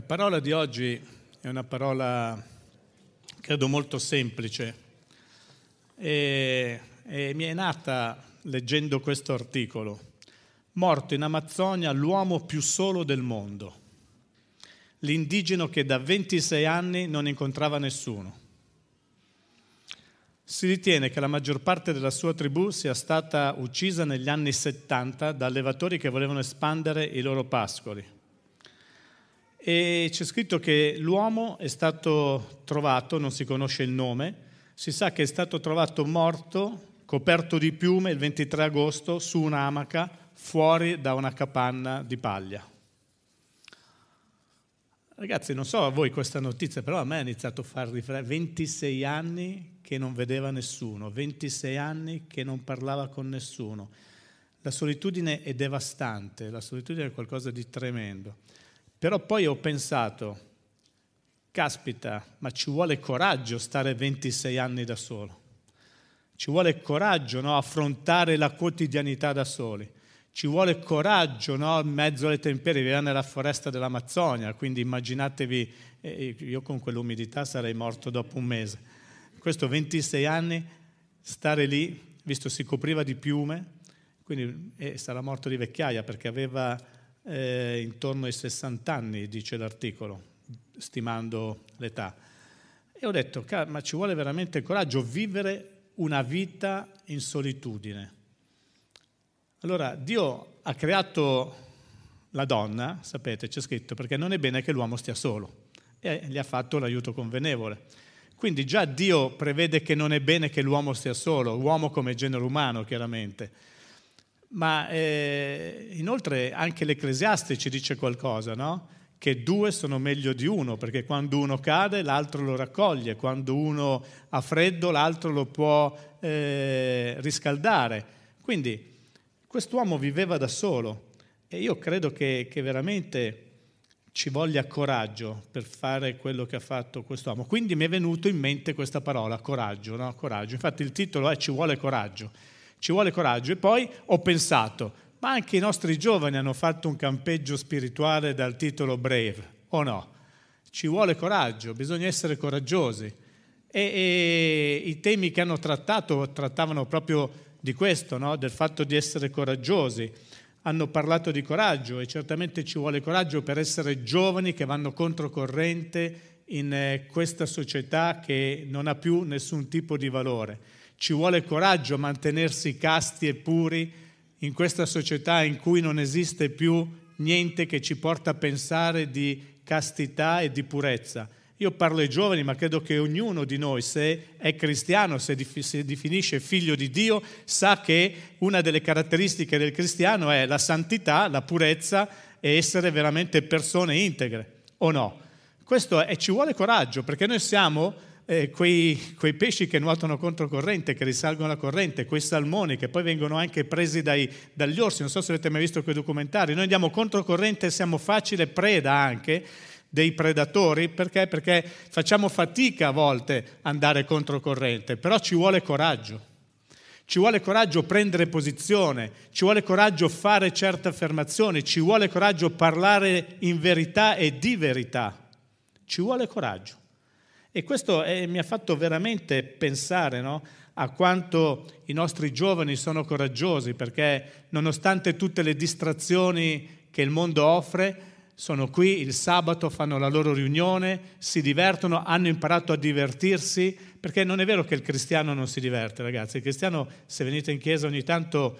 La parola di oggi è una parola, credo, molto semplice e, e mi è nata leggendo questo articolo. Morto in Amazzonia l'uomo più solo del mondo, l'indigeno che da 26 anni non incontrava nessuno. Si ritiene che la maggior parte della sua tribù sia stata uccisa negli anni 70 da allevatori che volevano espandere i loro pascoli e c'è scritto che l'uomo è stato trovato, non si conosce il nome, si sa che è stato trovato morto, coperto di piume il 23 agosto su un'amaca fuori da una capanna di paglia. Ragazzi, non so a voi questa notizia, però a me ha iniziato a far riflettere 26 anni che non vedeva nessuno, 26 anni che non parlava con nessuno. La solitudine è devastante, la solitudine è qualcosa di tremendo. Però poi ho pensato, caspita, ma ci vuole coraggio stare 26 anni da solo. Ci vuole coraggio no? affrontare la quotidianità da soli. Ci vuole coraggio no? in mezzo alle temperie, vivere nella foresta dell'Amazzonia, quindi immaginatevi, eh, io con quell'umidità sarei morto dopo un mese. Questo 26 anni, stare lì, visto si copriva di piume, quindi eh, sarà morto di vecchiaia perché aveva eh, intorno ai 60 anni, dice l'articolo, stimando l'età. E ho detto, ma ci vuole veramente coraggio vivere una vita in solitudine. Allora, Dio ha creato la donna, sapete, c'è scritto, perché non è bene che l'uomo stia solo e gli ha fatto l'aiuto convenevole. Quindi già Dio prevede che non è bene che l'uomo stia solo, uomo come genere umano chiaramente ma eh, inoltre anche l'Ecclesiaste ci dice qualcosa, no? Che due sono meglio di uno, perché quando uno cade l'altro lo raccoglie, quando uno ha freddo l'altro lo può eh, riscaldare. Quindi quest'uomo viveva da solo e io credo che, che veramente ci voglia coraggio per fare quello che ha fatto quest'uomo. Quindi mi è venuto in mente questa parola, coraggio, no? coraggio. Infatti il titolo è Ci vuole coraggio ci vuole coraggio. E poi ho pensato, ma anche i nostri giovani hanno fatto un campeggio spirituale dal titolo Brave, o no? Ci vuole coraggio, bisogna essere coraggiosi. E, e i temi che hanno trattato trattavano proprio di questo, no? del fatto di essere coraggiosi. Hanno parlato di coraggio e certamente ci vuole coraggio per essere giovani che vanno controcorrente in eh, questa società che non ha più nessun tipo di valore. Ci vuole coraggio a mantenersi casti e puri in questa società in cui non esiste più niente che ci porta a pensare di castità e di purezza. Io parlo ai giovani, ma credo che ognuno di noi, se è cristiano, se si definisce figlio di Dio, sa che una delle caratteristiche del cristiano è la santità, la purezza e essere veramente persone integre, o no? Questo è, ci vuole coraggio, perché noi siamo eh, quei, quei, pesci che nuotano controcorrente, che risalgono la corrente, quei salmoni che poi vengono anche presi dai, dagli orsi, non so se avete mai visto quei documentari, noi andiamo controcorrente e siamo facile preda anche dei predatori, perché? Perché facciamo fatica a volte andare controcorrente, però ci vuole coraggio. Ci vuole coraggio prendere posizione, ci vuole coraggio fare certe affermazioni, ci vuole coraggio parlare in verità e di verità. Ci vuole coraggio. E questo è, mi ha fatto veramente pensare no? a quanto i nostri giovani sono coraggiosi, perché nonostante tutte le distrazioni che il mondo offre, sono qui il sabato, fanno la loro riunione, si divertono, hanno imparato a divertirsi, perché non è vero che il cristiano non si diverte, ragazzi. Il cristiano, se venite in chiesa ogni tanto,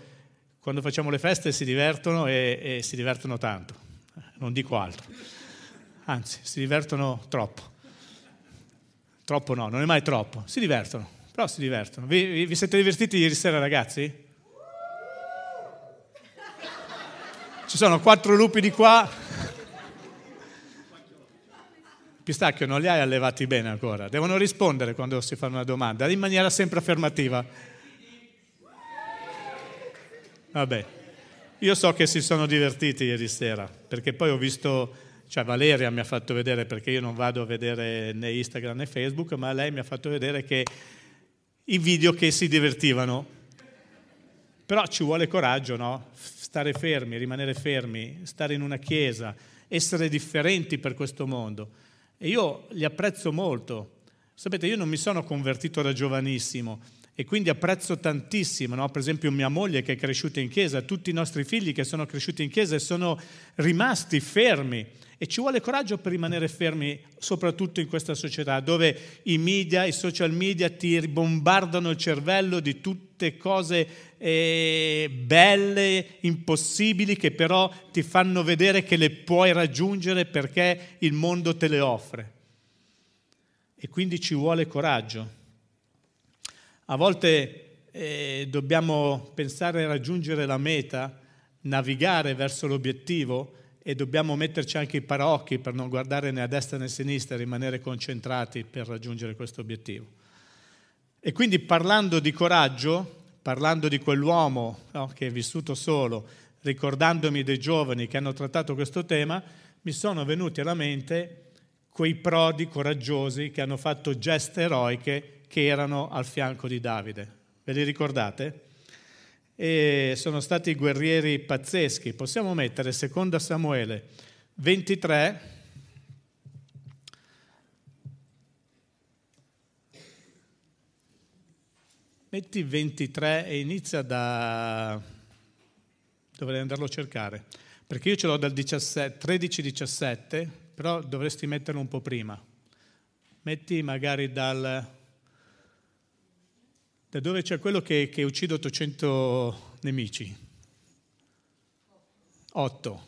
quando facciamo le feste, si divertono e, e si divertono tanto. Non dico altro. Anzi, si divertono troppo. Troppo no, non è mai troppo. Si divertono, però si divertono. Vi, vi siete divertiti ieri sera, ragazzi? Ci sono quattro lupi di qua. Pistacchio, non li hai allevati bene ancora. Devono rispondere quando si fa una domanda, in maniera sempre affermativa. Vabbè, io so che si sono divertiti ieri sera, perché poi ho visto cioè Valeria mi ha fatto vedere, perché io non vado a vedere né Instagram né Facebook, ma lei mi ha fatto vedere che i video che si divertivano. Però ci vuole coraggio, no? Stare fermi, rimanere fermi, stare in una chiesa essere differenti per questo mondo. E io li apprezzo molto. Sapete, io non mi sono convertito da giovanissimo e quindi apprezzo tantissimo, no? per esempio mia moglie che è cresciuta in chiesa, tutti i nostri figli che sono cresciuti in chiesa e sono rimasti fermi. E ci vuole coraggio per rimanere fermi, soprattutto in questa società dove i media, i social media ti bombardano il cervello di tutte cose eh, belle, impossibili, che però ti fanno vedere che le puoi raggiungere perché il mondo te le offre e quindi ci vuole coraggio. A volte eh, dobbiamo pensare a raggiungere la meta, navigare verso l'obiettivo e dobbiamo metterci anche i paraocchi per non guardare né a destra né a sinistra e rimanere concentrati per raggiungere questo obiettivo. E quindi parlando di coraggio, parlando di quell'uomo no, che è vissuto solo, ricordandomi dei giovani che hanno trattato questo tema, mi sono venuti alla mente quei prodi coraggiosi che hanno fatto geste eroiche che erano al fianco di Davide. Ve li ricordate? E sono stati guerrieri pazzeschi. Possiamo mettere seconda Samuele 23. Metti 23 e inizia da... dovrei andarlo a cercare, perché io ce l'ho dal 13-17, però dovresti metterlo un po' prima. Metti magari dal... da dove c'è quello che, che uccide 800 nemici. 8.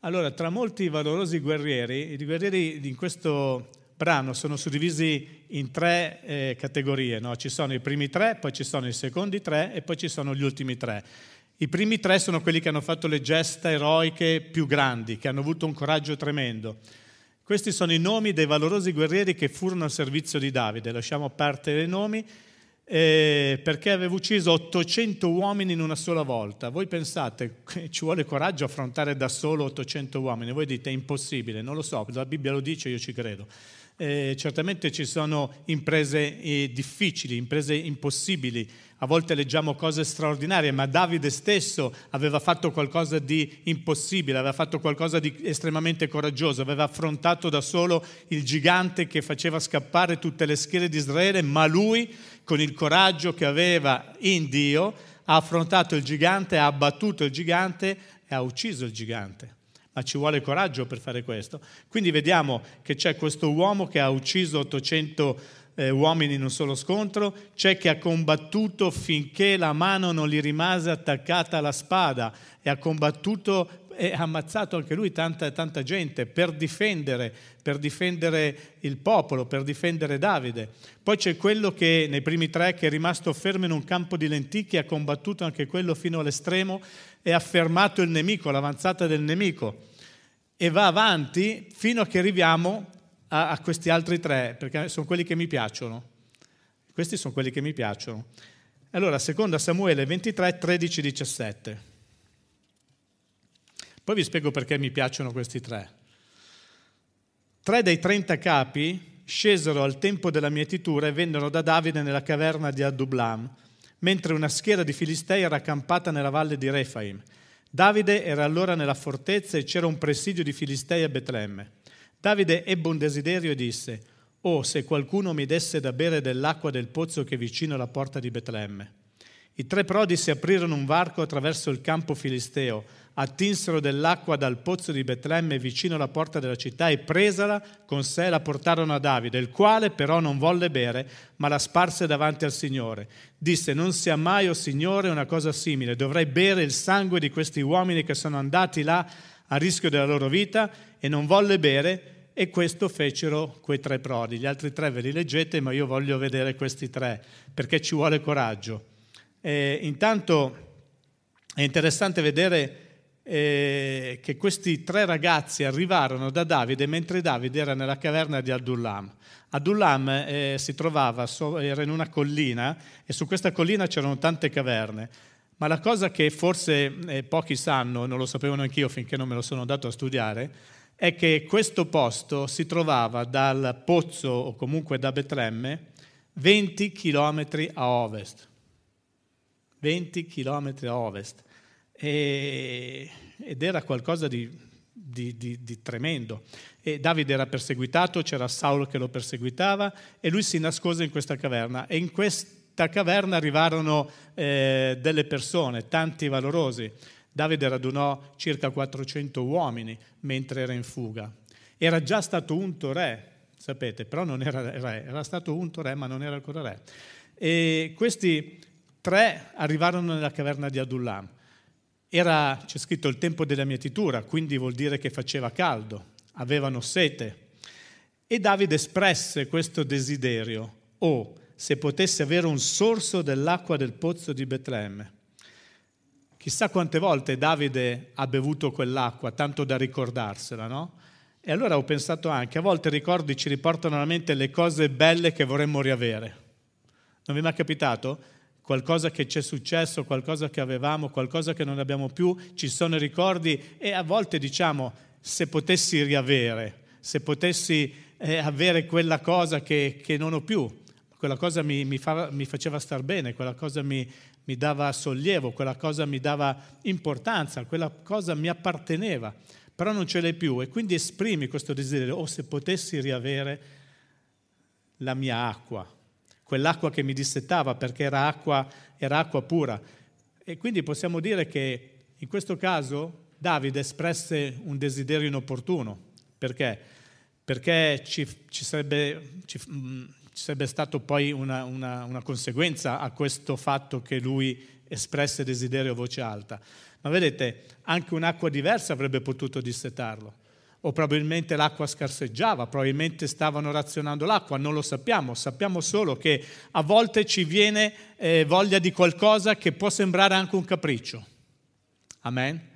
Allora, tra molti valorosi guerrieri, i guerrieri in questo brano sono suddivisi in tre eh, categorie. No? Ci sono i primi tre, poi ci sono i secondi tre e poi ci sono gli ultimi tre. I primi tre sono quelli che hanno fatto le gesta eroiche più grandi, che hanno avuto un coraggio tremendo. Questi sono i nomi dei valorosi guerrieri che furono al servizio di Davide. Lasciamo parte i nomi eh, perché aveva ucciso 800 uomini in una sola volta. Voi pensate ci vuole coraggio affrontare da solo 800 uomini? Voi dite è impossibile, non lo so, la Bibbia lo dice, io ci credo. Eh, certamente ci sono imprese eh, difficili, imprese impossibili, a volte leggiamo cose straordinarie, ma Davide stesso aveva fatto qualcosa di impossibile, aveva fatto qualcosa di estremamente coraggioso, aveva affrontato da solo il gigante che faceva scappare tutte le schiere di Israele, ma lui, con il coraggio che aveva in Dio, ha affrontato il gigante, ha abbattuto il gigante e ha ucciso il gigante ma ci vuole coraggio per fare questo. Quindi vediamo che c'è questo uomo che ha ucciso 800 eh, uomini in un solo scontro, c'è chi ha combattuto finché la mano non gli rimase attaccata alla spada e ha combattuto e ha ammazzato anche lui tanta, tanta gente per difendere, per difendere il popolo, per difendere Davide. Poi c'è quello che nei primi tre che è rimasto fermo in un campo di lenticchie, ha combattuto anche quello fino all'estremo e ha fermato il nemico, l'avanzata del nemico e va avanti fino a che arriviamo a, a questi altri tre, perché sono quelli che mi piacciono. Questi sono quelli che mi piacciono. Allora, seconda Samuele 23, 13, 17. Poi vi spiego perché mi piacciono questi tre. Tre dei trenta capi scesero al tempo della mietitura e vennero da Davide nella caverna di Adublam, mentre una schiera di Filistei era accampata nella valle di Refaim. Davide era allora nella fortezza e c'era un presidio di Filistei a Betlemme. Davide ebbe un desiderio e disse, Oh, se qualcuno mi desse da bere dell'acqua del pozzo che è vicino alla porta di Betlemme. I tre prodi si aprirono un varco attraverso il campo filisteo, attinsero dell'acqua dal pozzo di Betlemme vicino alla porta della città e presala con sé la portarono a Davide, il quale però non volle bere, ma la sparse davanti al Signore. Disse, non sia mai, o oh Signore, una cosa simile, dovrei bere il sangue di questi uomini che sono andati là a rischio della loro vita e non volle bere e questo fecero quei tre prodi. Gli altri tre ve li leggete, ma io voglio vedere questi tre, perché ci vuole coraggio. E intanto è interessante vedere eh, che questi tre ragazzi arrivarono da Davide mentre Davide era nella caverna di Adullam. Adullam eh, si trovava, so, era in una collina e su questa collina c'erano tante caverne. Ma la cosa che forse eh, pochi sanno, non lo sapevo neanch'io finché non me lo sono dato a studiare, è che questo posto si trovava dal pozzo o comunque da Betlemme 20 km a ovest. 20 km a ovest. E, ed era qualcosa di, di, di, di tremendo. E Davide era perseguitato, c'era Saulo che lo perseguitava e lui si nascose in questa caverna e in questa caverna arrivarono eh, delle persone, tanti valorosi. Davide radunò circa 400 uomini mentre era in fuga. Era già stato unto re, sapete, però non era re, era stato unto re ma non era ancora re. E questi tre arrivarono nella caverna di Adullam. Era, c'è scritto, il tempo della mietitura, quindi vuol dire che faceva caldo, avevano sete. E Davide espresse questo desiderio, oh, se potesse avere un sorso dell'acqua del pozzo di Betlemme. Chissà quante volte Davide ha bevuto quell'acqua, tanto da ricordarsela, no? E allora ho pensato anche, a volte i ricordi ci riportano alla mente le cose belle che vorremmo riavere. Non vi è mai capitato? Qualcosa che ci è successo, qualcosa che avevamo, qualcosa che non abbiamo più, ci sono i ricordi e a volte diciamo, se potessi riavere, se potessi eh, avere quella cosa che, che, non ho più, quella cosa mi, mi, fa, mi faceva star bene, quella cosa mi, mi dava sollievo, quella cosa mi dava importanza, quella cosa mi apparteneva però non ce l'hai più. E quindi esprimi questo desiderio, o oh, se potessi riavere la mia acqua, quell'acqua che mi dissettava perché era acqua, era acqua pura. E quindi possiamo dire che in questo caso Davide espresse un desiderio inopportuno. Perché? Perché ci, ci, sarebbe, ci, mm, ci sarebbe stato poi una, una, una conseguenza a questo fatto che lui espresse desiderio a voce alta. Ma vedete, anche un'acqua diversa avrebbe potuto dissetarlo. O probabilmente l'acqua scarseggiava, probabilmente stavano razionando l'acqua, non lo sappiamo. Sappiamo solo che a volte ci viene eh, voglia di qualcosa che può sembrare anche un capriccio. Amen?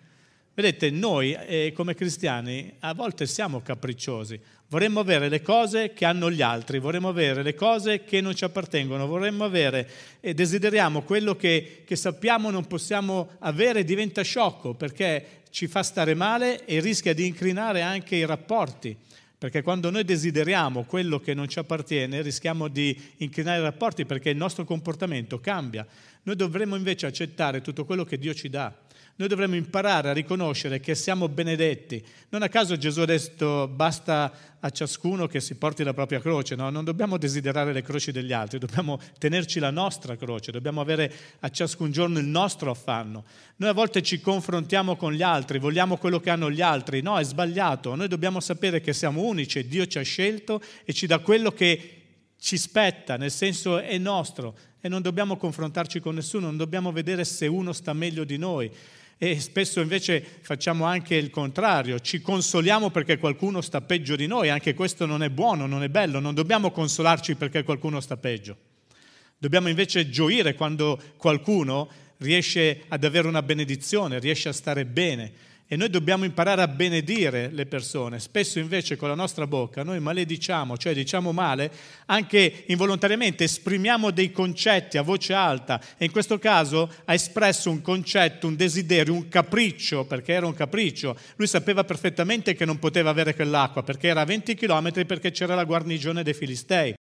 Vedete, noi eh, come cristiani a volte siamo capricciosi, vorremmo avere le cose che hanno gli altri, vorremmo avere le cose che non ci appartengono, vorremmo avere e desideriamo quello che, che sappiamo non possiamo avere, diventa sciocco perché ci fa stare male e rischia di incrinare anche i rapporti. Perché quando noi desideriamo quello che non ci appartiene, rischiamo di incrinare i rapporti perché il nostro comportamento cambia. Noi dovremmo invece accettare tutto quello che Dio ci dà noi dovremmo imparare a riconoscere che siamo benedetti. Non a caso Gesù ha detto basta a ciascuno che si porti la propria croce, no? non dobbiamo desiderare le croci degli altri, dobbiamo tenerci la nostra croce, dobbiamo avere a ciascun giorno il nostro affanno. Noi a volte ci confrontiamo con gli altri, vogliamo quello che hanno gli altri, no, è sbagliato, noi dobbiamo sapere che siamo unici, Dio ci ha scelto e ci dà quello che ci spetta, nel senso è nostro e non dobbiamo confrontarci con nessuno, non dobbiamo vedere se uno sta meglio di noi. E spesso invece facciamo anche il contrario, ci consoliamo perché qualcuno sta peggio di noi, anche questo non è buono, non è bello, non dobbiamo consolarci perché qualcuno sta peggio. Dobbiamo invece gioire quando qualcuno riesce ad avere una benedizione, riesce a stare bene, e noi dobbiamo imparare a benedire le persone. Spesso invece con la nostra bocca noi malediciamo, cioè diciamo male, anche involontariamente esprimiamo dei concetti a voce alta e in questo caso ha espresso un concetto, un desiderio, un capriccio, perché era un capriccio. Lui sapeva perfettamente che non poteva avere quell'acqua perché era a 20 km perché c'era la guarnigione dei Filistei.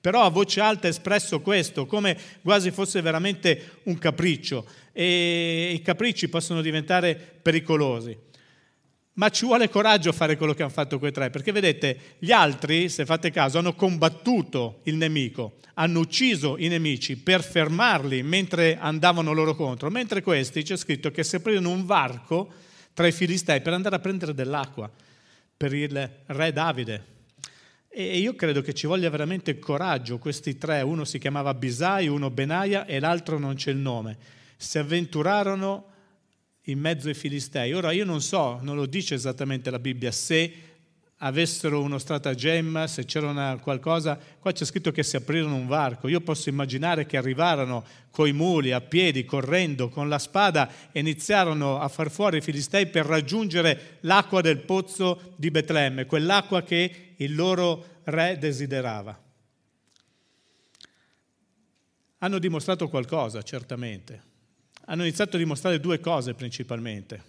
Però a voce alta ha espresso questo, come quasi fosse veramente un capriccio e i capricci possono diventare pericolosi. Ma ci vuole coraggio a fare quello che hanno fatto quei tre, perché vedete, gli altri, se fate caso, hanno combattuto il nemico, hanno ucciso i nemici per fermarli mentre andavano loro contro, mentre questi c'è scritto che si aprirono un varco tra i filistei per andare a prendere dell'acqua per il re Davide. E io credo che ci voglia veramente coraggio, questi tre, uno si chiamava Bisai, uno Benaia e l'altro non c'è il nome. Si avventurarono in mezzo ai Filistei. Ora io non so, non lo dice esattamente la Bibbia, se avessero uno stratagemma, se c'era una qualcosa, qua c'è scritto che si aprirono un varco, io posso immaginare che arrivarono coi muli, a piedi, correndo, con la spada e iniziarono a far fuori i Filistei per raggiungere l'acqua del pozzo di Betlemme, quell'acqua che il loro re desiderava. Hanno dimostrato qualcosa, certamente, hanno iniziato a dimostrare due cose principalmente.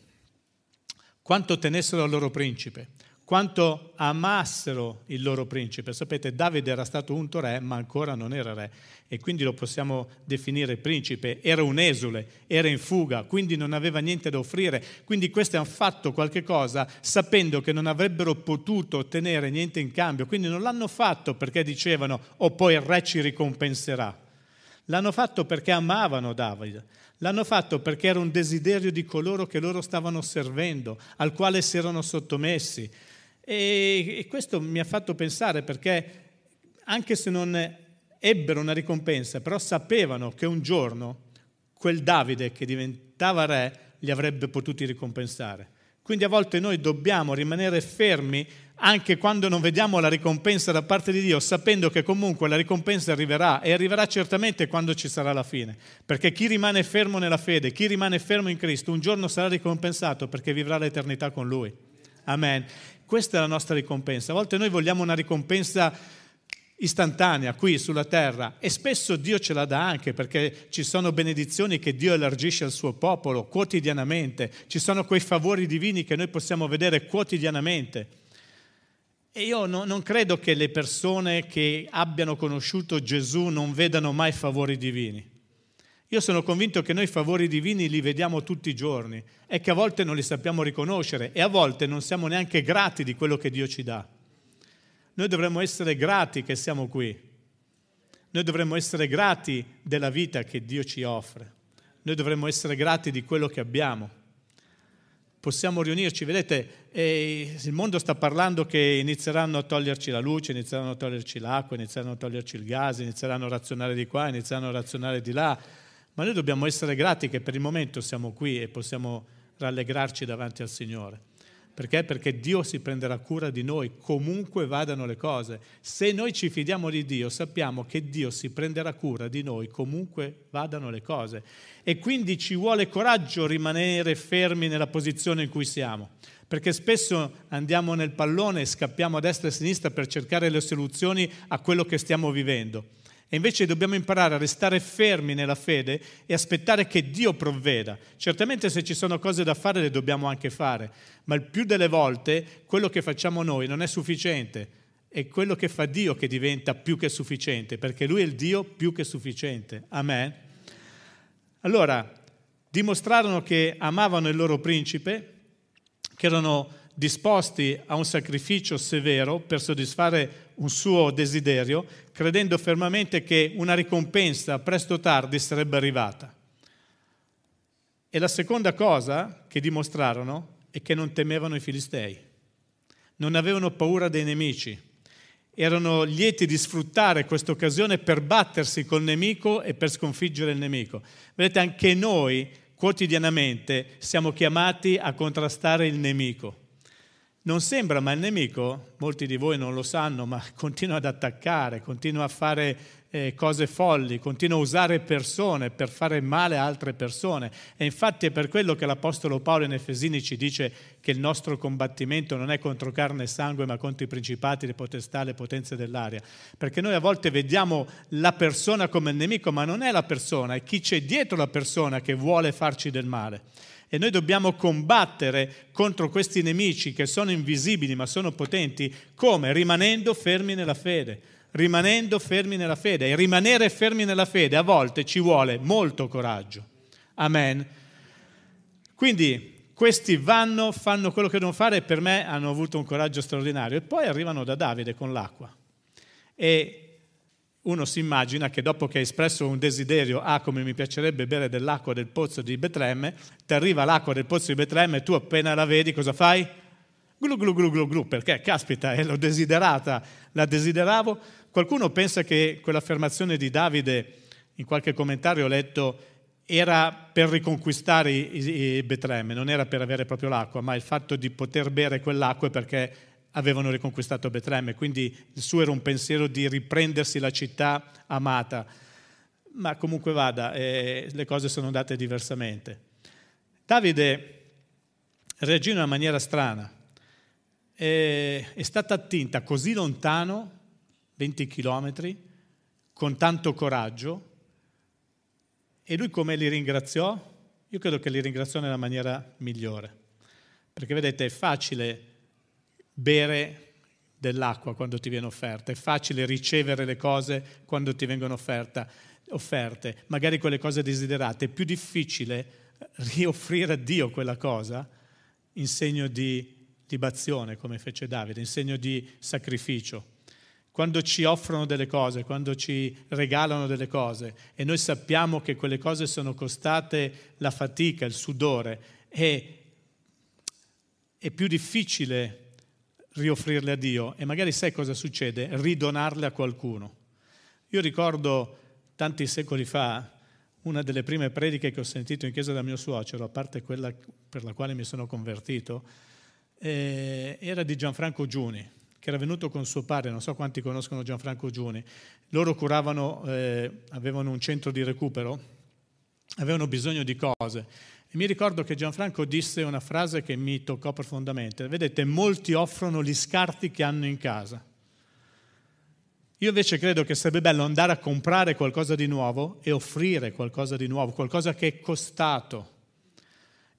Quanto tenessero al loro principe, quanto amassero il loro principe. Sapete, Davide era stato unto re, ma ancora non era re e quindi lo possiamo definire principe. Era un esule, era in fuga, quindi non aveva niente da offrire. Quindi questi hanno fatto qualche cosa sapendo che non avrebbero potuto ottenere niente in cambio, quindi non l'hanno fatto perché dicevano o oh, poi il re ci ricompenserà. L'hanno fatto perché amavano Davide. L'hanno fatto perché era un desiderio di coloro che loro stavano servendo, al quale si erano sottomessi. E, e questo mi ha fatto pensare perché anche se non ebbero una ricompensa, però sapevano che un giorno quel Davide che diventava re li avrebbe potuti ricompensare. Quindi a volte noi dobbiamo rimanere fermi anche quando non vediamo la ricompensa da parte di Dio, sapendo che comunque la ricompensa arriverà e arriverà certamente quando ci sarà la fine. Perché chi rimane fermo nella fede, chi rimane fermo in Cristo, un giorno sarà ricompensato perché vivrà l'eternità con Lui. Amen. Questa è la nostra ricompensa. A volte noi vogliamo una ricompensa istantanea qui sulla terra e spesso Dio ce la dà anche perché ci sono benedizioni che Dio elargisce al suo popolo quotidianamente, ci sono quei favori divini che noi possiamo vedere quotidianamente. E io no, non credo che le persone che abbiano conosciuto Gesù non vedano mai favori divini. Io sono convinto che noi favori divini li vediamo tutti i giorni e che a volte non li sappiamo riconoscere e a volte non siamo neanche grati di quello che Dio ci dà. Noi dovremmo essere grati che siamo qui. Noi dovremmo essere grati della vita che Dio ci offre. Noi dovremmo essere grati di quello che abbiamo. Possiamo riunirci, vedete, eh, il mondo sta parlando che inizieranno a toglierci la luce, inizieranno a toglierci l'acqua, inizieranno a toglierci il gas, inizieranno a razionare di qua, inizieranno a razionare di là ma noi dobbiamo essere grati che per il momento siamo qui e possiamo rallegrarci davanti al Signore. Perché? Perché Dio si prenderà cura di noi, comunque vadano le cose. Se noi ci fidiamo di Dio, sappiamo che Dio si prenderà cura di noi, comunque vadano le cose. E quindi ci vuole coraggio rimanere fermi nella posizione in cui siamo. Perché spesso andiamo nel pallone e scappiamo a destra e a sinistra per cercare le soluzioni a quello che stiamo vivendo. E invece dobbiamo imparare a restare fermi nella fede e aspettare che Dio provveda. Certamente se ci sono cose da fare le dobbiamo anche fare, ma il più delle volte quello che facciamo noi non è sufficiente, è quello che fa Dio che diventa più che sufficiente, perché Lui è il Dio più che sufficiente. Amen. Allora, dimostrarono che amavano il loro principe, che erano disposti a un sacrificio severo per soddisfare un suo desiderio, credendo fermamente che una ricompensa presto o tardi sarebbe arrivata. E la seconda cosa che dimostrarono è che non temevano i filistei, non avevano paura dei nemici, erano lieti di sfruttare questa occasione per battersi col nemico e per sconfiggere il nemico. Vedete, anche noi quotidianamente siamo chiamati a contrastare il nemico. Non sembra, ma il nemico, molti di voi non lo sanno, ma continua ad attaccare, continua a fare eh, cose folli, continua a usare persone per fare male a altre persone. E infatti è per quello che l'Apostolo Paolo in Efesini ci dice che il nostro combattimento non è contro carne e sangue, ma contro i principati, le potestà, le potenze dell'aria. Perché noi a volte vediamo la persona come il nemico, ma non è la persona, è chi c'è dietro la persona che vuole farci del male. E noi dobbiamo combattere contro questi nemici che sono invisibili ma sono potenti, come? Rimanendo fermi nella fede, rimanendo fermi nella fede. E rimanere fermi nella fede a volte ci vuole molto coraggio. Amen. Quindi questi vanno, fanno quello che devono fare e per me hanno avuto un coraggio straordinario. E poi arrivano da Davide con l'acqua. E uno si immagina che dopo che hai espresso un desiderio, ah come mi piacerebbe bere dell'acqua del pozzo di Betlemme, ti arriva l'acqua del pozzo di Betlemme e tu appena la vedi cosa fai? Glu glu glu glu glu, perché caspita, eh, l'ho desiderata, la desideravo. Qualcuno pensa che quell'affermazione di Davide, in qualche commentario ho letto, era per riconquistare i, Betlemme, non era per avere proprio l'acqua, ma il fatto di poter bere quell'acqua perché avevano riconquistato Betlemme, quindi il suo era un pensiero di riprendersi la città amata. Ma comunque vada, eh, le cose sono andate diversamente. Davide reagì in una maniera strana. Eh, è stata attinta così lontano, 20 chilometri, con tanto coraggio, e lui come li ringraziò? Io credo che li ringraziò nella maniera migliore. Perché vedete, è facile bere dell'acqua quando ti viene offerta, è facile ricevere le cose quando ti vengono offerta, offerte, magari quelle cose desiderate, è più difficile rioffrire a Dio quella cosa in segno di libazione, come fece Davide, in segno di sacrificio. Quando ci offrono delle cose, quando ci regalano delle cose e noi sappiamo che quelle cose sono costate la fatica, il sudore, è, è più difficile rioffrirle a Dio e magari sai cosa succede? Ridonarle a qualcuno. Io ricordo tanti secoli fa una delle prime prediche che ho sentito in chiesa da mio suocero, a parte quella per la quale mi sono convertito, eh, era di Gianfranco Giuni, che era venuto con suo padre, non so quanti conoscono Gianfranco Giuni. Loro curavano, eh, avevano un centro di recupero, avevano bisogno di cose. E mi ricordo che Gianfranco disse una frase che mi toccò profondamente. Vedete, molti offrono gli scarti che hanno in casa io invece credo che sarebbe bello andare a comprare qualcosa di nuovo e offrire qualcosa di nuovo, qualcosa che è costato.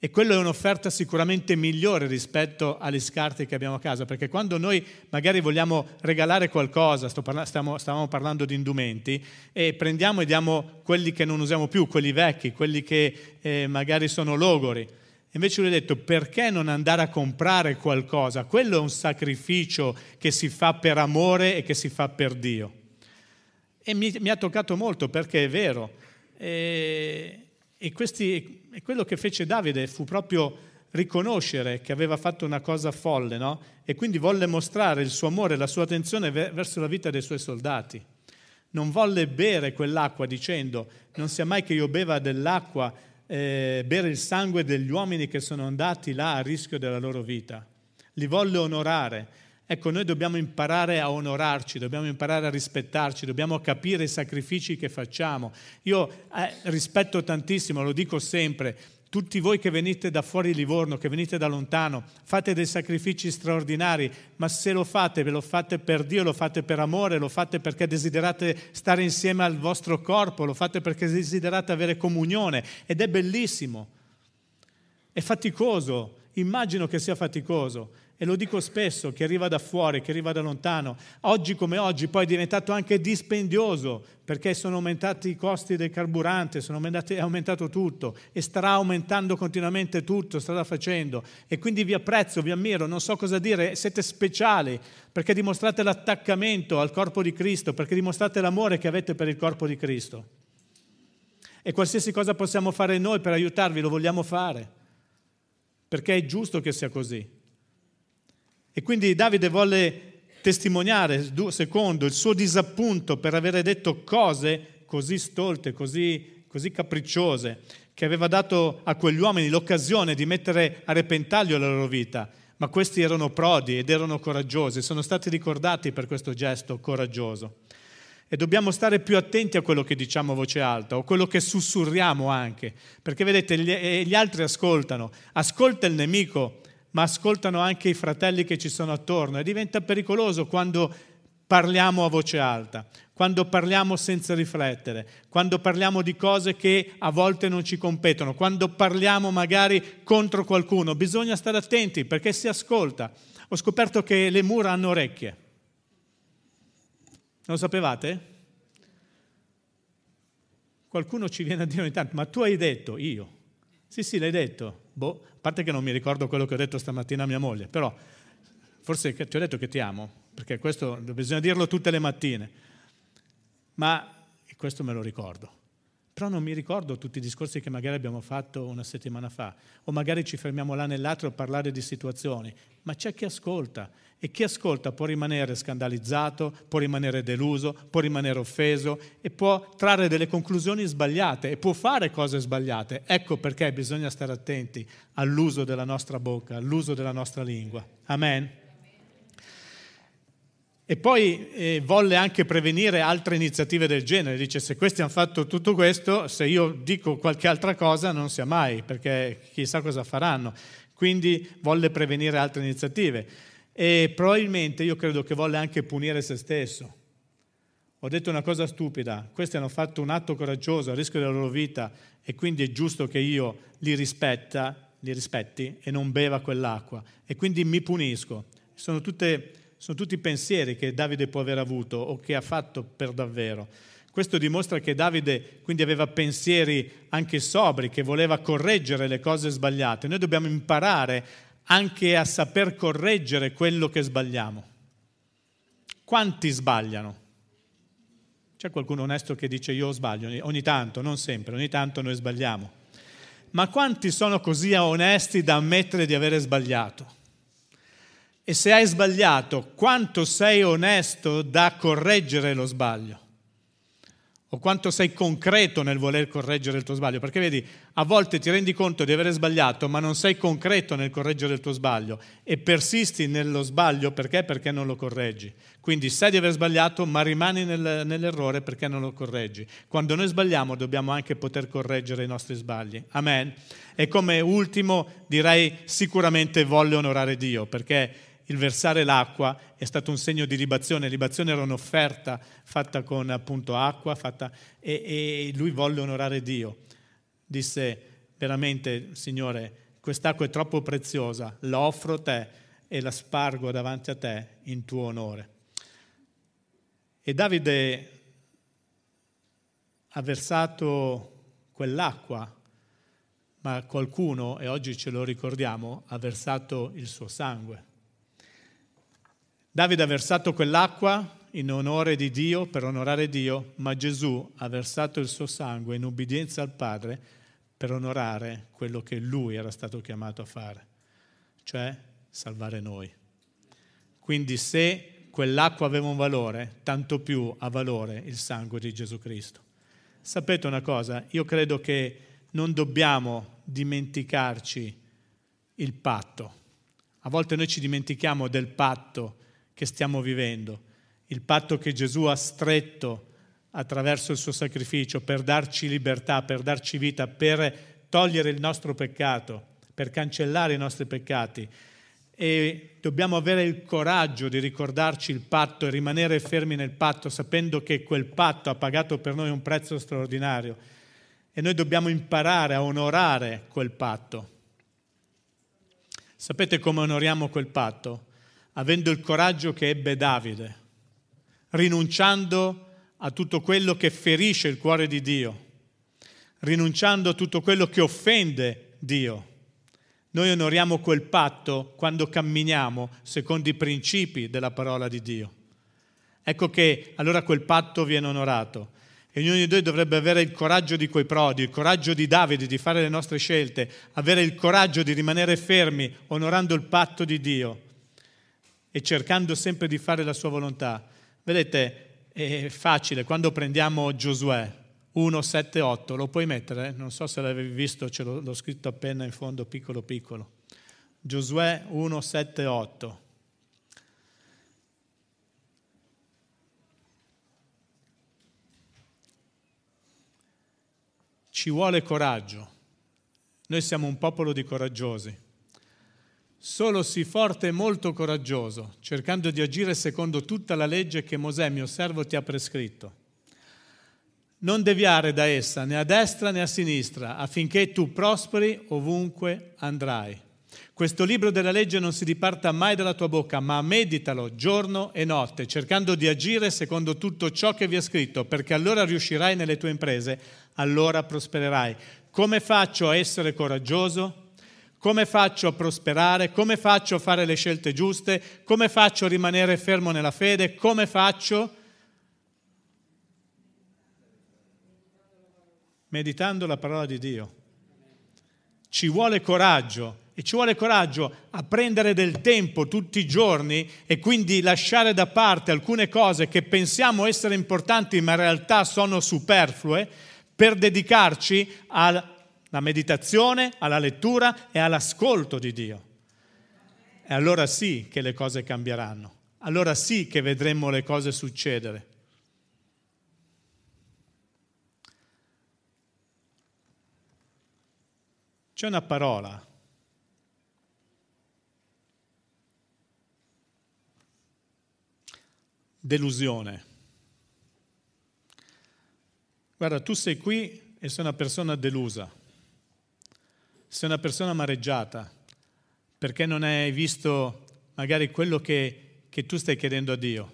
E quello è un'offerta sicuramente migliore rispetto agli scarti che abbiamo a casa, perché quando noi magari vogliamo regalare qualcosa, parla- stiamo, stavamo parlando di indumenti, e prendiamo e diamo quelli che non usiamo più, quelli vecchi, quelli che eh, magari sono logori, Invece lui ha detto perché non andare a comprare qualcosa? Quello è un sacrificio che si fa per amore e che si fa per Dio. E mi, mi ha toccato molto perché è vero. E, e, questi, e, quello che fece Davide fu proprio riconoscere che aveva fatto una cosa folle, no? E quindi volle mostrare il suo amore la sua attenzione verso la vita dei suoi soldati. Non volle bere quell'acqua dicendo non sia mai che io beva dell'acqua eh, bere il sangue degli uomini che sono andati là a rischio della loro vita. Li volle onorare. Ecco, noi dobbiamo imparare a onorarci, dobbiamo imparare a rispettarci, dobbiamo capire i sacrifici che facciamo. Io eh, rispetto tantissimo, lo dico sempre, tutti voi che venite da fuori Livorno, che venite da lontano, fate dei sacrifici straordinari, ma se lo fate, ve lo fate per Dio, lo fate per amore, lo fate perché desiderate stare insieme al vostro corpo, lo fate perché desiderate avere comunione ed è bellissimo. È faticoso, immagino che sia faticoso, e lo dico spesso, che arriva da fuori, che arriva da lontano, oggi come oggi poi è diventato anche dispendioso perché sono aumentati i costi del carburante, aumentati, è aumentato tutto e starà aumentando continuamente tutto, starà facendo. E quindi vi apprezzo, vi ammiro, non so cosa dire, siete speciali perché dimostrate l'attaccamento al corpo di Cristo, perché dimostrate l'amore che avete per il corpo di Cristo. E qualsiasi cosa possiamo fare noi per aiutarvi, lo vogliamo fare, perché è giusto che sia così. E quindi Davide volle testimoniare, secondo, il suo disappunto per avere detto cose così stolte, così, così capricciose, che aveva dato a quegli uomini l'occasione di mettere a repentaglio la loro vita. Ma questi erano prodi ed erano coraggiosi, sono stati ricordati per questo gesto coraggioso. E dobbiamo stare più attenti a quello che diciamo a voce alta o quello che sussurriamo anche, perché vedete, gli altri ascoltano. Ascolta il nemico ma ascoltano anche i fratelli che ci sono attorno e diventa pericoloso quando parliamo a voce alta, quando parliamo senza riflettere, quando parliamo di cose che a volte non ci competono, quando parliamo magari contro qualcuno. Bisogna stare attenti perché si ascolta. Ho scoperto che le mura hanno orecchie. Lo sapevate? Qualcuno ci viene a dire ogni tanto, ma tu hai detto, io. Sì, sì, l'hai detto. Boh, a parte che non mi ricordo quello che ho detto stamattina a mia moglie, però forse ti ho detto che ti amo, perché questo bisogna dirlo tutte le mattine. Ma questo me lo ricordo. Però non mi ricordo tutti i discorsi che magari abbiamo fatto una settimana fa, o magari ci fermiamo là nell'altro a parlare di situazioni, ma c'è chi ascolta e chi ascolta può rimanere scandalizzato, può rimanere deluso, può rimanere offeso e può trarre delle conclusioni sbagliate e può fare cose sbagliate. Ecco perché bisogna stare attenti all'uso della nostra bocca, all'uso della nostra lingua. Amen. E poi eh, volle anche prevenire altre iniziative del genere. Dice, se questi hanno fatto tutto questo, se io dico qualche altra cosa non sia mai, perché chissà cosa faranno. Quindi volle prevenire altre iniziative. E probabilmente io credo che volle anche punire se stesso. Ho detto una cosa stupida, questi hanno fatto un atto coraggioso a rischio della loro vita e quindi è giusto che io li, rispetta, li rispetti e non beva quell'acqua. E quindi mi punisco sono, tutte, sono tutti pensieri che Davide può aver avuto o che ha fatto per davvero. Questo dimostra che Davide quindi aveva pensieri anche sobri, che voleva correggere le cose sbagliate. Noi dobbiamo imparare anche a saper correggere quello che sbagliamo. Quanti sbagliano? C'è qualcuno onesto che dice io sbaglio, ogni tanto, non sempre, ogni tanto noi sbagliamo. Ma quanti sono così onesti da ammettere di avere sbagliato? E se hai sbagliato, quanto sei onesto da correggere lo sbaglio? o quanto sei concreto nel voler correggere il tuo sbaglio, perché vedi, a volte ti rendi conto di avere sbagliato, ma non sei concreto nel correggere il tuo sbaglio e persisti nello sbaglio perché? Perché non lo correggi. Quindi sai di aver sbagliato, ma rimani nel, nell'errore perché non lo correggi. Quando noi sbagliamo dobbiamo anche poter correggere i nostri sbagli. Amen. E come ultimo direi sicuramente volle onorare Dio, perché il versare l'acqua è stato un segno di libazione. Libazione era un'offerta fatta con appunto acqua fatta, e, e lui volle onorare Dio. Disse veramente, Signore, quest'acqua è troppo preziosa, la offro a te e la spargo davanti a te in tuo onore. E Davide ha versato quell'acqua, ma qualcuno, e oggi ce lo ricordiamo, ha versato il suo sangue. Davide ha versato quell'acqua in onore di Dio, per onorare Dio, ma Gesù ha versato il suo sangue in ubbidienza al Padre per onorare quello che lui era stato chiamato a fare, cioè salvare noi. Quindi se quell'acqua aveva un valore, tanto più ha valore il sangue di Gesù Cristo. Sapete una cosa? Io credo che non dobbiamo dimenticarci il patto. A volte noi ci dimentichiamo del patto che stiamo vivendo, il patto che Gesù ha stretto attraverso il suo sacrificio per darci libertà, per darci vita, per togliere il nostro peccato, per cancellare i nostri peccati. E dobbiamo avere il coraggio di ricordarci il patto e rimanere fermi nel patto, sapendo che quel patto ha pagato per noi un prezzo straordinario. E noi dobbiamo imparare a onorare quel patto. Sapete come onoriamo quel patto? Avendo il coraggio che ebbe Davide, rinunciando a tutto quello che ferisce il cuore di Dio, rinunciando a tutto quello che offende Dio. Noi onoriamo quel patto quando camminiamo secondo i principi della parola di Dio. Ecco che allora quel patto viene onorato. E ognuno di noi dovrebbe avere il coraggio di quei prodi, il coraggio di Davide di fare le nostre scelte, avere il coraggio di rimanere fermi onorando il patto di Dio e cercando sempre di fare la sua volontà. Vedete, è facile, quando prendiamo Giosuè 1, 7, 8, lo puoi mettere? Non so se l'avevi visto, ce l'ho, l'ho scritto appena in fondo, piccolo piccolo. Giosuè 1, 7, 8. Ci vuole coraggio. Noi siamo un popolo di coraggiosi. Solo sii forte e molto coraggioso, cercando di agire secondo tutta la legge che Mosè, mio servo, ti ha prescritto. Non deviare da essa né a destra né a sinistra, affinché tu prosperi ovunque andrai. Questo libro della legge non si diparta mai dalla tua bocca, ma meditalo giorno e notte, cercando di agire secondo tutto ciò che vi è scritto, perché allora riuscirai nelle tue imprese, allora prospererai. Come faccio a essere coraggioso? Come faccio a prosperare? Come faccio a fare le scelte giuste? Come faccio a rimanere fermo nella fede? Come faccio? Meditando la parola di Dio. Ci vuole coraggio e ci vuole coraggio a prendere del tempo tutti i giorni e quindi lasciare da parte alcune cose che pensiamo essere importanti ma in realtà sono superflue per dedicarci al la meditazione, alla lettura e all'ascolto di Dio. E allora sì che le cose cambieranno, allora sì che vedremo le cose succedere. C'è una parola delusione. Guarda, tu sei qui e sei una persona delusa sei una persona amareggiata perché non hai visto magari quello che, che tu stai chiedendo a Dio.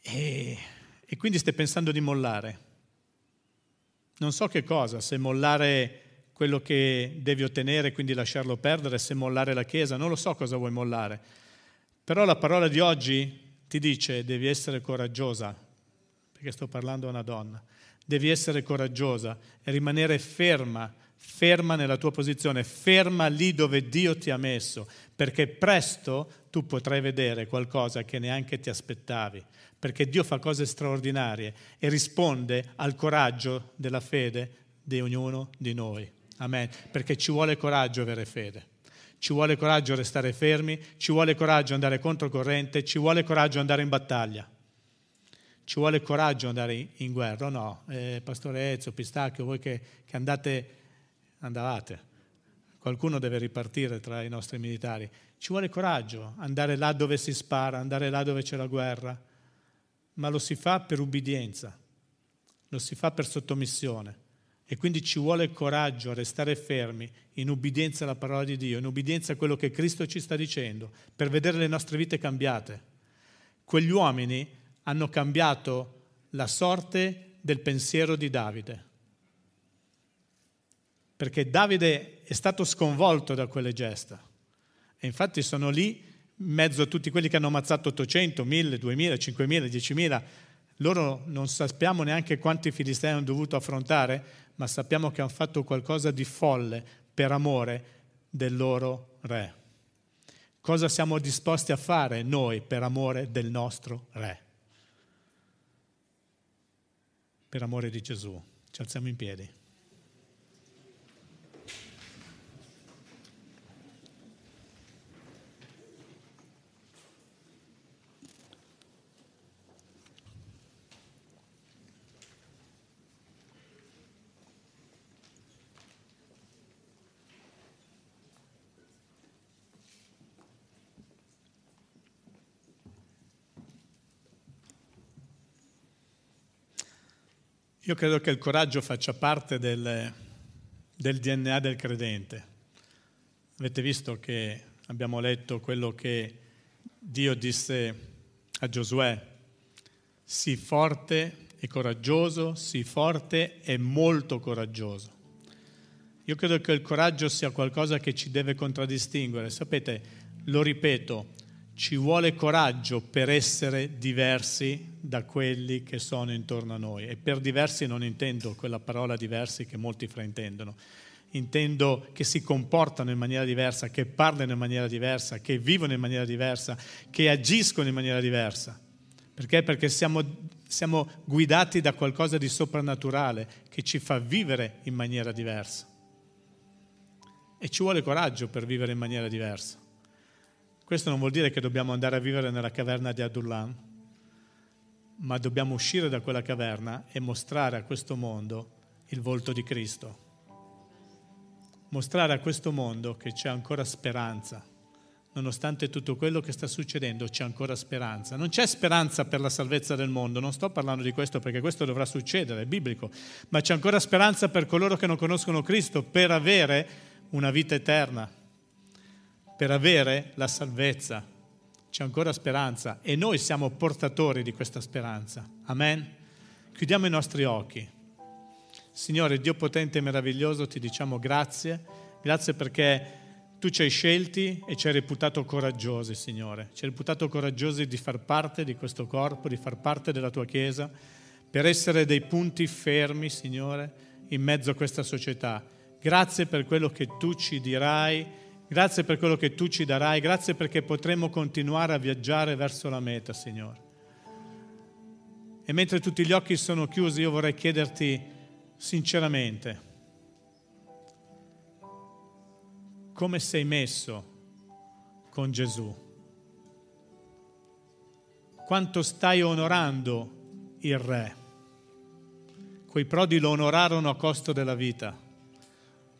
E, e quindi stai pensando di mollare. Non so che cosa, se mollare quello che devi ottenere, quindi lasciarlo perdere, se mollare la Chiesa, non lo so cosa vuoi mollare. Però la parola di oggi ti dice devi essere coraggiosa, perché sto parlando a una donna, devi essere coraggiosa e rimanere ferma, ferma nella tua posizione, ferma lì dove Dio ti ha messo, perché presto tu potrai vedere qualcosa che neanche ti aspettavi perché Dio fa cose straordinarie e risponde al coraggio della fede di ognuno di noi. Amen. Perché ci vuole coraggio avere fede. Ci vuole coraggio restare fermi, ci vuole coraggio andare controcorrente, ci vuole coraggio andare in battaglia. Ci vuole coraggio andare in guerra, no? Eh, Pastore Ezio, Pistacchio, voi che, che andate, andavate, qualcuno deve ripartire tra i nostri militari. Ci vuole coraggio andare là dove si spara, andare là dove c'è la guerra ma lo si fa per ubbidienza, lo si fa per sottomissione. E quindi ci vuole coraggio a restare fermi in ubbidienza alla parola di Dio, in ubbidienza a quello che Cristo ci sta dicendo, per vedere le nostre vite cambiate. Quegli uomini hanno cambiato la sorte del pensiero di Davide. Perché Davide è stato sconvolto da quelle gesta. E infatti sono lì in mezzo a tutti quelli che hanno ammazzato 800, 1000, 2000, 5000, 10.000, loro non sappiamo neanche quanti filistei hanno dovuto affrontare, ma sappiamo che hanno fatto qualcosa di folle per amore del loro re. Cosa siamo disposti a fare noi per amore del nostro re? Per amore di Gesù. Ci alziamo in piedi. Io credo che il coraggio faccia parte del, del DNA del credente. Avete visto che abbiamo letto quello che Dio disse a Giosuè, sii forte e coraggioso, sii forte e molto coraggioso. Io credo che il coraggio sia qualcosa che ci deve contraddistinguere. Sapete, lo ripeto, ci vuole coraggio per essere diversi da quelli che sono intorno a noi. E per diversi non intendo quella parola diversi che molti fraintendono. Intendo che si comportano in maniera diversa, che parlano in maniera diversa, che vivono in maniera diversa, che agiscono in maniera diversa. Perché? Perché siamo, siamo guidati da qualcosa di soprannaturale che ci fa vivere in maniera diversa. E ci vuole coraggio per vivere in maniera diversa. Questo non vuol dire che dobbiamo andare a vivere nella caverna di Adullam, ma dobbiamo uscire da quella caverna e mostrare a questo mondo il volto di Cristo. Mostrare a questo mondo che c'è ancora speranza. Nonostante tutto quello che sta succedendo, c'è ancora speranza. Non c'è speranza per la salvezza del mondo, non sto parlando di questo perché questo dovrà succedere, è biblico, ma c'è ancora speranza per coloro che non conoscono Cristo, per avere una vita eterna per avere la salvezza. C'è ancora speranza e noi siamo portatori di questa speranza. Amen. Chiudiamo i nostri occhi. Signore, Dio potente e meraviglioso, ti diciamo grazie. Grazie perché tu ci hai scelti e ci hai reputato coraggiosi, Signore. Ci hai reputato coraggiosi di far parte di questo corpo, di far parte della tua Chiesa, per essere dei punti fermi, Signore, in mezzo a questa società. Grazie per quello che tu ci dirai Grazie per quello che tu ci darai, grazie perché potremo continuare a viaggiare verso la meta, Signore. E mentre tutti gli occhi sono chiusi, io vorrei chiederti sinceramente, come sei messo con Gesù? Quanto stai onorando il Re? Quei prodi lo onorarono a costo della vita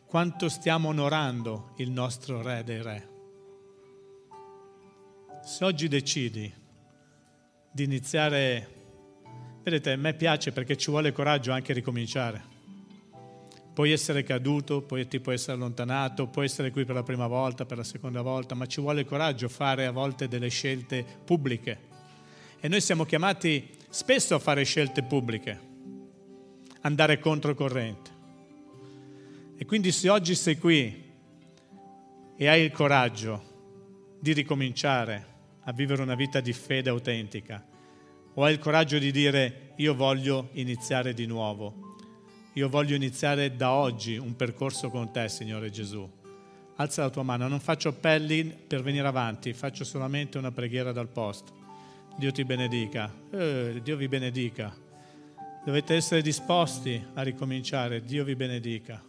quanto stiamo onorando il nostro Re dei Re. Se oggi decidi di iniziare, vedete, a me piace perché ci vuole coraggio anche ricominciare, Puoi essere caduto, poi ti puoi essere allontanato, puoi essere qui per la prima volta, per la seconda volta, ma ci vuole coraggio fare a volte delle scelte pubbliche. E noi siamo chiamati spesso a fare scelte pubbliche, andare controcorrente. E quindi se oggi sei qui e hai il coraggio di ricominciare a vivere una vita di fede autentica, o hai il coraggio di dire io voglio iniziare di nuovo, io voglio iniziare da oggi un percorso con te, Signore Gesù. Alza la tua mano, non faccio appelli per venire avanti, faccio solamente una preghiera dal posto. Dio ti benedica, eh, Dio vi benedica. Dovete essere disposti a ricominciare, Dio vi benedica.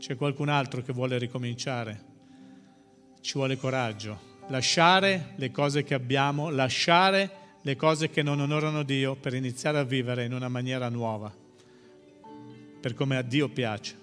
C'è qualcun altro che vuole ricominciare? Ci vuole coraggio. Lasciare le cose che abbiamo, lasciare le cose che non onorano Dio per iniziare a vivere in una maniera nuova, per come a Dio piace.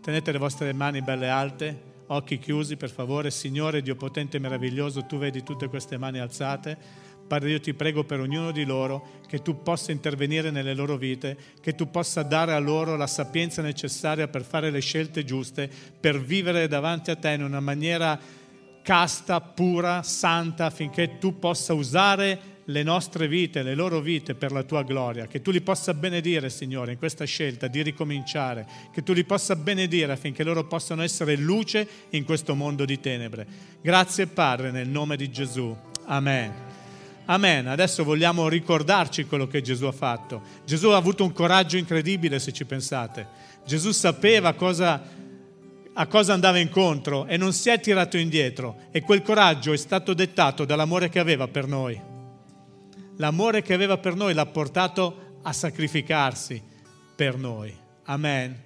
Tenete le vostre mani belle alte, occhi chiusi per favore. Signore Dio potente e meraviglioso, tu vedi tutte queste mani alzate. Padre, io ti prego per ognuno di loro che tu possa intervenire nelle loro vite, che tu possa dare a loro la sapienza necessaria per fare le scelte giuste, per vivere davanti a te in una maniera casta, pura, santa, affinché tu possa usare le nostre vite, le loro vite per la tua gloria, che tu li possa benedire, Signore, in questa scelta di ricominciare, che tu li possa benedire affinché loro possano essere luce in questo mondo di tenebre. Grazie Padre, nel nome di Gesù. Amen. Amen. Adesso vogliamo ricordarci quello che Gesù ha fatto. Gesù ha avuto un coraggio incredibile, se ci pensate. Gesù sapeva cosa, a cosa andava incontro e non si è tirato indietro e quel coraggio è stato dettato dall'amore che aveva per noi l'amore che aveva per noi l'ha portato a sacrificarsi per noi. Amen.